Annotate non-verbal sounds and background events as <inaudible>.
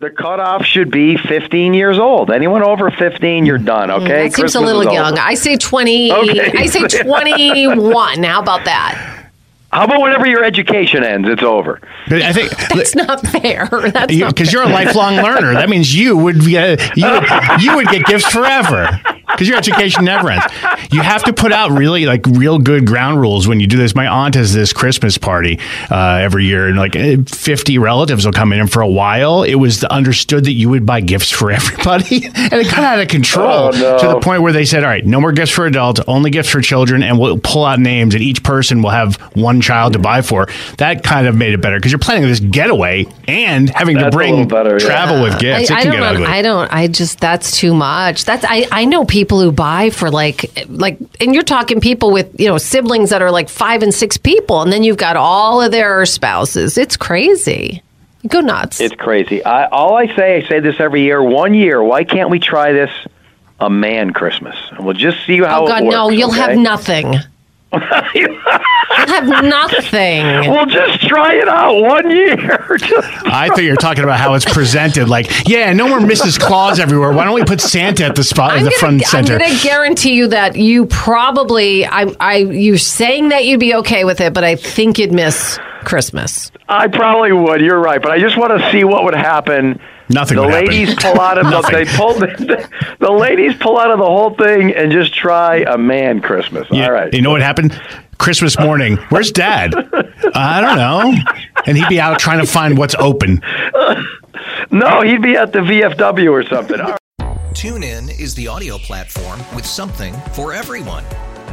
The cutoff should be 15 years old. Anyone over 15, you're done. Okay, Mm, That seems Christmas a little is over. young. I say 20. Okay. I say <laughs> 21. How about that? How about whenever your education ends, it's over. But I think <laughs> That's not fair. <laughs> That's because you're a lifelong learner. That means you would get you you would get gifts forever because your education never ends. You have to put out really like real good ground rules when you do this. My aunt has this Christmas party uh, every year, and like eh, 50 relatives will come in, and for a while it was understood that you would buy gifts for <laughs> everybody, and it got out of control Oh, no. to the point where they said, "All right, no more gifts for adults, only gifts for children," and we'll pull out names, and each person will have one child to buy for. That kind of made it better because you're planning this getaway and having to That's a bring little better, yeah. travel with gifts. I, it I can don't. get ugly. I don't. I just. That's too much. That's. I. I know people who buy for like, like, and you're talking people with you know siblings that are like five and six people, and then you've got all of their spouses. It's crazy. Go nuts. It's crazy. I, all I say, I say this every year. One year, why can't we try this? A man Christmas, and we'll just see how oh it God, no! You'll okay? have nothing. <laughs> You'll have nothing. We'll just try it out one year. <laughs> I thought you were talking about how it's presented. Like, yeah, no more Mrs. Claus everywhere. Why don't we put Santa at the spot, at I'm the gonna, front and center? I'm going to guarantee you that you probably, I, I, you're saying that you'd be okay with it, but I think you'd miss Christmas. I probably would. You're right, but I just want to see what would happen. Nothing The would happen. ladies pull out of <laughs> the, they pull the, the ladies pull out of the whole thing and just try a man Christmas. You- All right. You know what happened? Christmas morning. Where's Dad? I don't know. And he'd be out trying to find what's open. <laughs> No, he'd be at the VFW or something. All right. TuneIn is the audio platform with something for everyone.